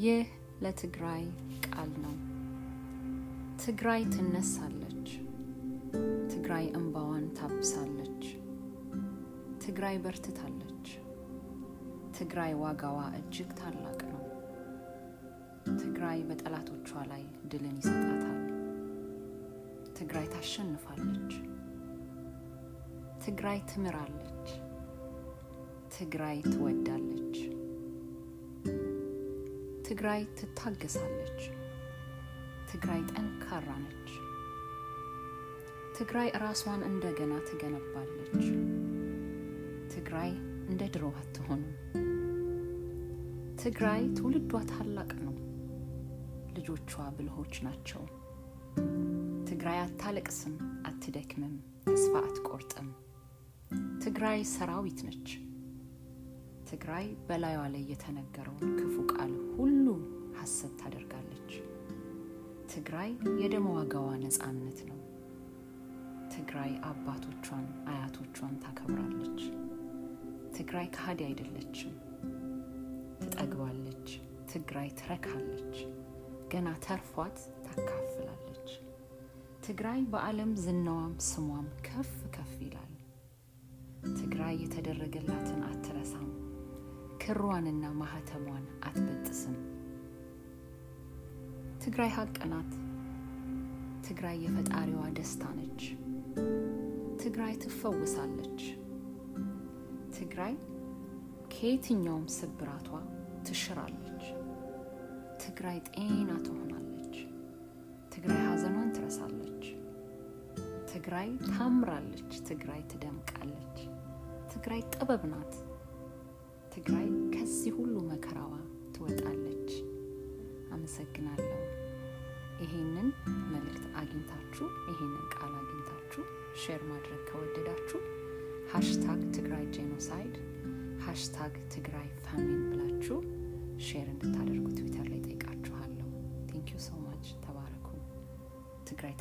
ይህ ለትግራይ ቃል ነው። ትግራይ ትነሳለች። ትግራይ እንባዋን ታብሳለች። ትግራይ በርትታለች። ትግራይ ዋጋዋ እጅግ ታላቅ ነው። ትግራይ በጠላቶቿ ላይ ድልን ይሰጣታል። ትግራይ ታሸንፋለች። ትግራይ ትምራለች። ትግራይ ትወዳለች። ትግራይ ትታገሳለች። ትግራይ ጠንካራ ነች። ትግራይ ራሷን እንደገና ትገነባለች። ትግራይ እንደ ድሮ አትሆንም። ትግራይ ትውልዷ ታላቅ ነው። ልጆቿ ብልሆች ናቸው። ትግራይ አታለቅስም፣ አትደክምም፣ ተስፋ አትቆርጥም። ትግራይ ሰራዊት ነች። ትግራይ በላዩዋ ላይ የተነገረውን ክፉ ቃል ትግራይ የደም ዋጋዋ ነፃነት ነው። ትግራይ አባቶቿን አያቶቿን ታከብራለች። ትግራይ ከሃዲ አይደለችም፣ ትጠግባለች። ትግራይ ትረካለች፣ ገና ተርፏት ታካፍላለች። ትግራይ በዓለም ዝናዋም ስሟም ከፍ ከፍ ይላል። ትግራይ የተደረገላትን አትረሳም፣ ክሯንና ማህተሟን አትበጥስም። ትግራይ ሀቅ ናት። ትግራይ የፈጣሪዋ ደስታ ነች። ትግራይ ትፈውሳለች። ትግራይ ከየትኛውም ስብራቷ ትሽራለች። ትግራይ ጤና ትሆናለች። ትግራይ ሐዘኗን ትረሳለች። ትግራይ ታምራለች። ትግራይ ትደምቃለች። ትግራይ ጥበብ ናት። ትግራይ ከዚህ ሁሉ መከራዋ ትወጣለች። አመሰግናለሁ። ይሄንን መልእክት አግኝታችሁ ይሄንን ቃል አግኝታችሁ share ማድረግ ከወደዳችሁ hashtag Tigray genocide hashtag Tigray famine ብላችሁ share እንድታደርጉ ትዊተር ላይ ጠይቃችኋለሁ። thank you so much። ተባረኩ። ትግራይ